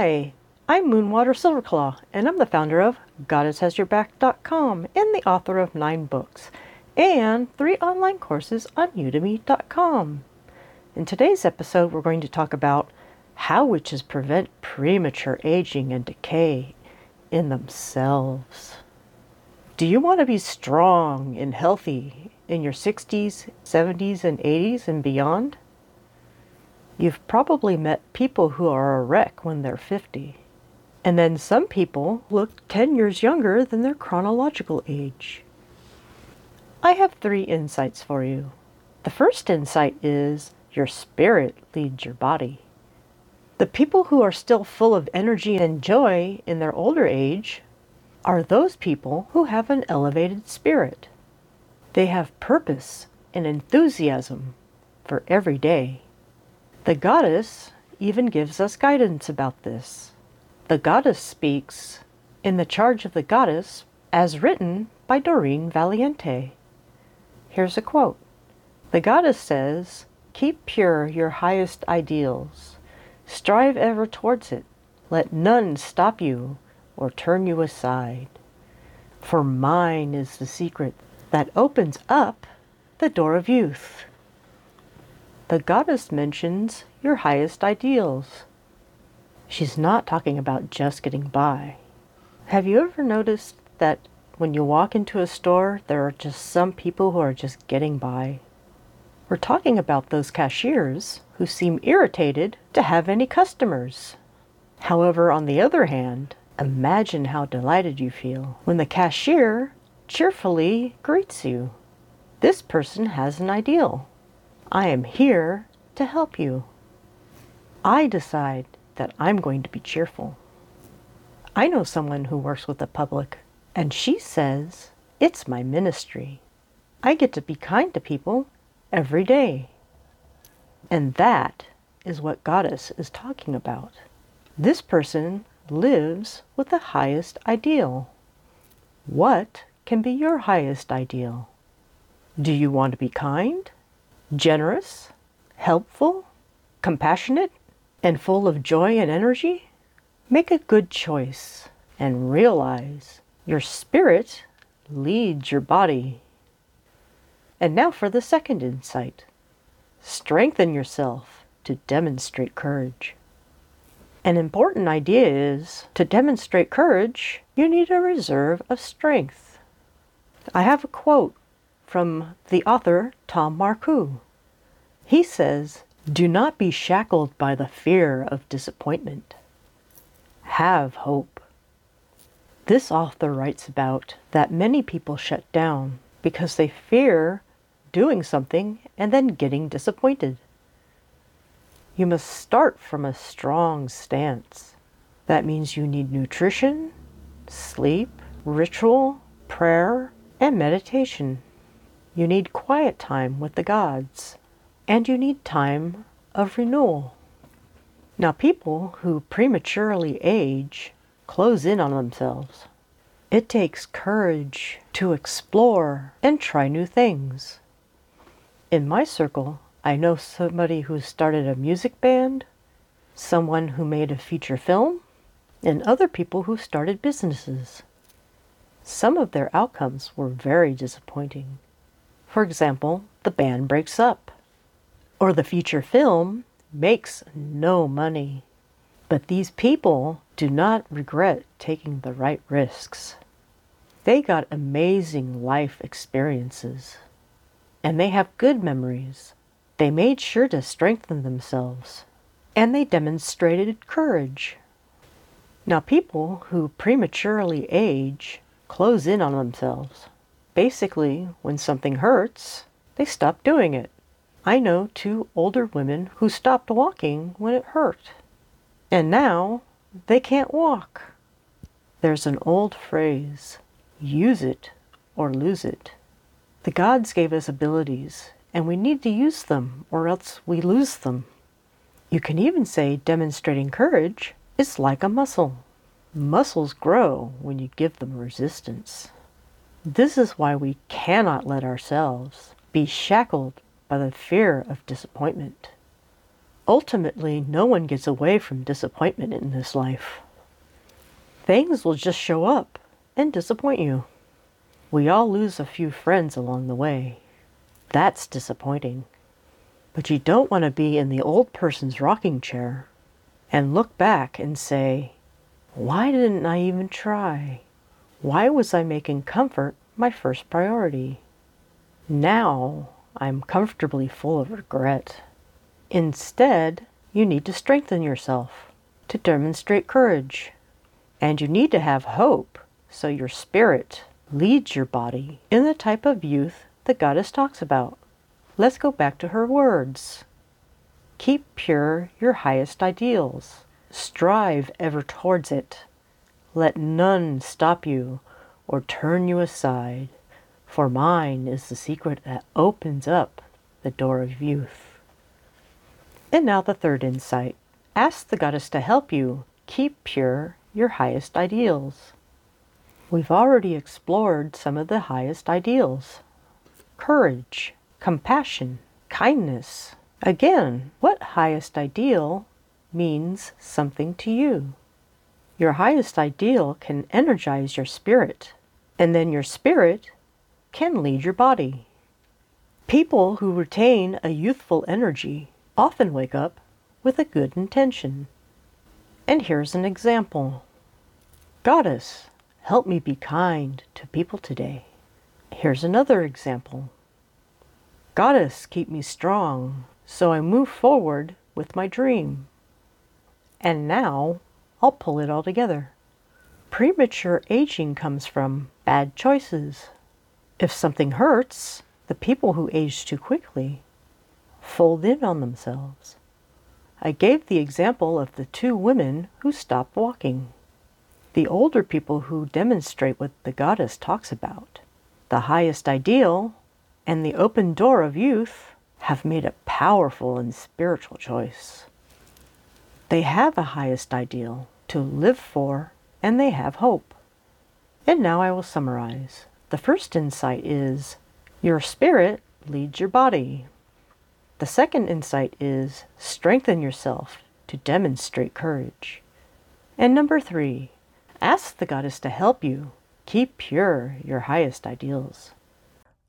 Hi, I'm Moonwater Silverclaw, and I'm the founder of GoddessHasYourBack.com and the author of nine books and three online courses on Udemy.com. In today's episode, we're going to talk about how witches prevent premature aging and decay in themselves. Do you want to be strong and healthy in your 60s, 70s, and 80s and beyond? You've probably met people who are a wreck when they're 50. And then some people look 10 years younger than their chronological age. I have three insights for you. The first insight is your spirit leads your body. The people who are still full of energy and joy in their older age are those people who have an elevated spirit. They have purpose and enthusiasm for every day. The goddess even gives us guidance about this. The goddess speaks in The Charge of the Goddess as written by Doreen Valiente. Here's a quote The goddess says, Keep pure your highest ideals. Strive ever towards it. Let none stop you or turn you aside. For mine is the secret that opens up the door of youth. The goddess mentions your highest ideals. She's not talking about just getting by. Have you ever noticed that when you walk into a store, there are just some people who are just getting by? We're talking about those cashiers who seem irritated to have any customers. However, on the other hand, imagine how delighted you feel when the cashier cheerfully greets you. This person has an ideal. I am here to help you. I decide that I'm going to be cheerful. I know someone who works with the public, and she says it's my ministry. I get to be kind to people every day. And that is what Goddess is talking about. This person lives with the highest ideal. What can be your highest ideal? Do you want to be kind? Generous, helpful, compassionate, and full of joy and energy? Make a good choice and realize your spirit leads your body. And now for the second insight strengthen yourself to demonstrate courage. An important idea is to demonstrate courage, you need a reserve of strength. I have a quote from the author Tom Marcoux. He says, Do not be shackled by the fear of disappointment. Have hope. This author writes about that many people shut down because they fear doing something and then getting disappointed. You must start from a strong stance. That means you need nutrition, sleep, ritual, prayer, and meditation. You need quiet time with the gods, and you need time of renewal. Now, people who prematurely age close in on themselves. It takes courage to explore and try new things. In my circle, I know somebody who started a music band, someone who made a feature film, and other people who started businesses. Some of their outcomes were very disappointing. For example, the band breaks up, or the feature film makes no money. But these people do not regret taking the right risks. They got amazing life experiences, and they have good memories. They made sure to strengthen themselves, and they demonstrated courage. Now, people who prematurely age close in on themselves. Basically, when something hurts, they stop doing it. I know two older women who stopped walking when it hurt. And now they can't walk. There's an old phrase use it or lose it. The gods gave us abilities, and we need to use them, or else we lose them. You can even say demonstrating courage is like a muscle. Muscles grow when you give them resistance. This is why we cannot let ourselves be shackled by the fear of disappointment. Ultimately, no one gets away from disappointment in this life. Things will just show up and disappoint you. We all lose a few friends along the way. That's disappointing. But you don't want to be in the old person's rocking chair and look back and say, Why didn't I even try? Why was I making comfort my first priority? Now I'm comfortably full of regret. Instead, you need to strengthen yourself to demonstrate courage. And you need to have hope so your spirit leads your body in the type of youth the goddess talks about. Let's go back to her words. Keep pure your highest ideals. Strive ever towards it. Let none stop you or turn you aside, for mine is the secret that opens up the door of youth. And now the third insight. Ask the goddess to help you keep pure your highest ideals. We've already explored some of the highest ideals courage, compassion, kindness. Again, what highest ideal means something to you? Your highest ideal can energize your spirit, and then your spirit can lead your body. People who retain a youthful energy often wake up with a good intention. And here's an example Goddess, help me be kind to people today. Here's another example Goddess, keep me strong so I move forward with my dream. And now I'll pull it all together. Premature aging comes from bad choices. If something hurts, the people who age too quickly fold in on themselves. I gave the example of the two women who stopped walking. The older people who demonstrate what the goddess talks about, the highest ideal, and the open door of youth, have made a powerful and spiritual choice. They have a highest ideal to live for, and they have hope. And now I will summarize. The first insight is your spirit leads your body. The second insight is strengthen yourself to demonstrate courage. And number three, ask the goddess to help you keep pure your highest ideals.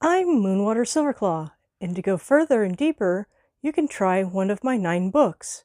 I'm Moonwater Silverclaw, and to go further and deeper, you can try one of my nine books.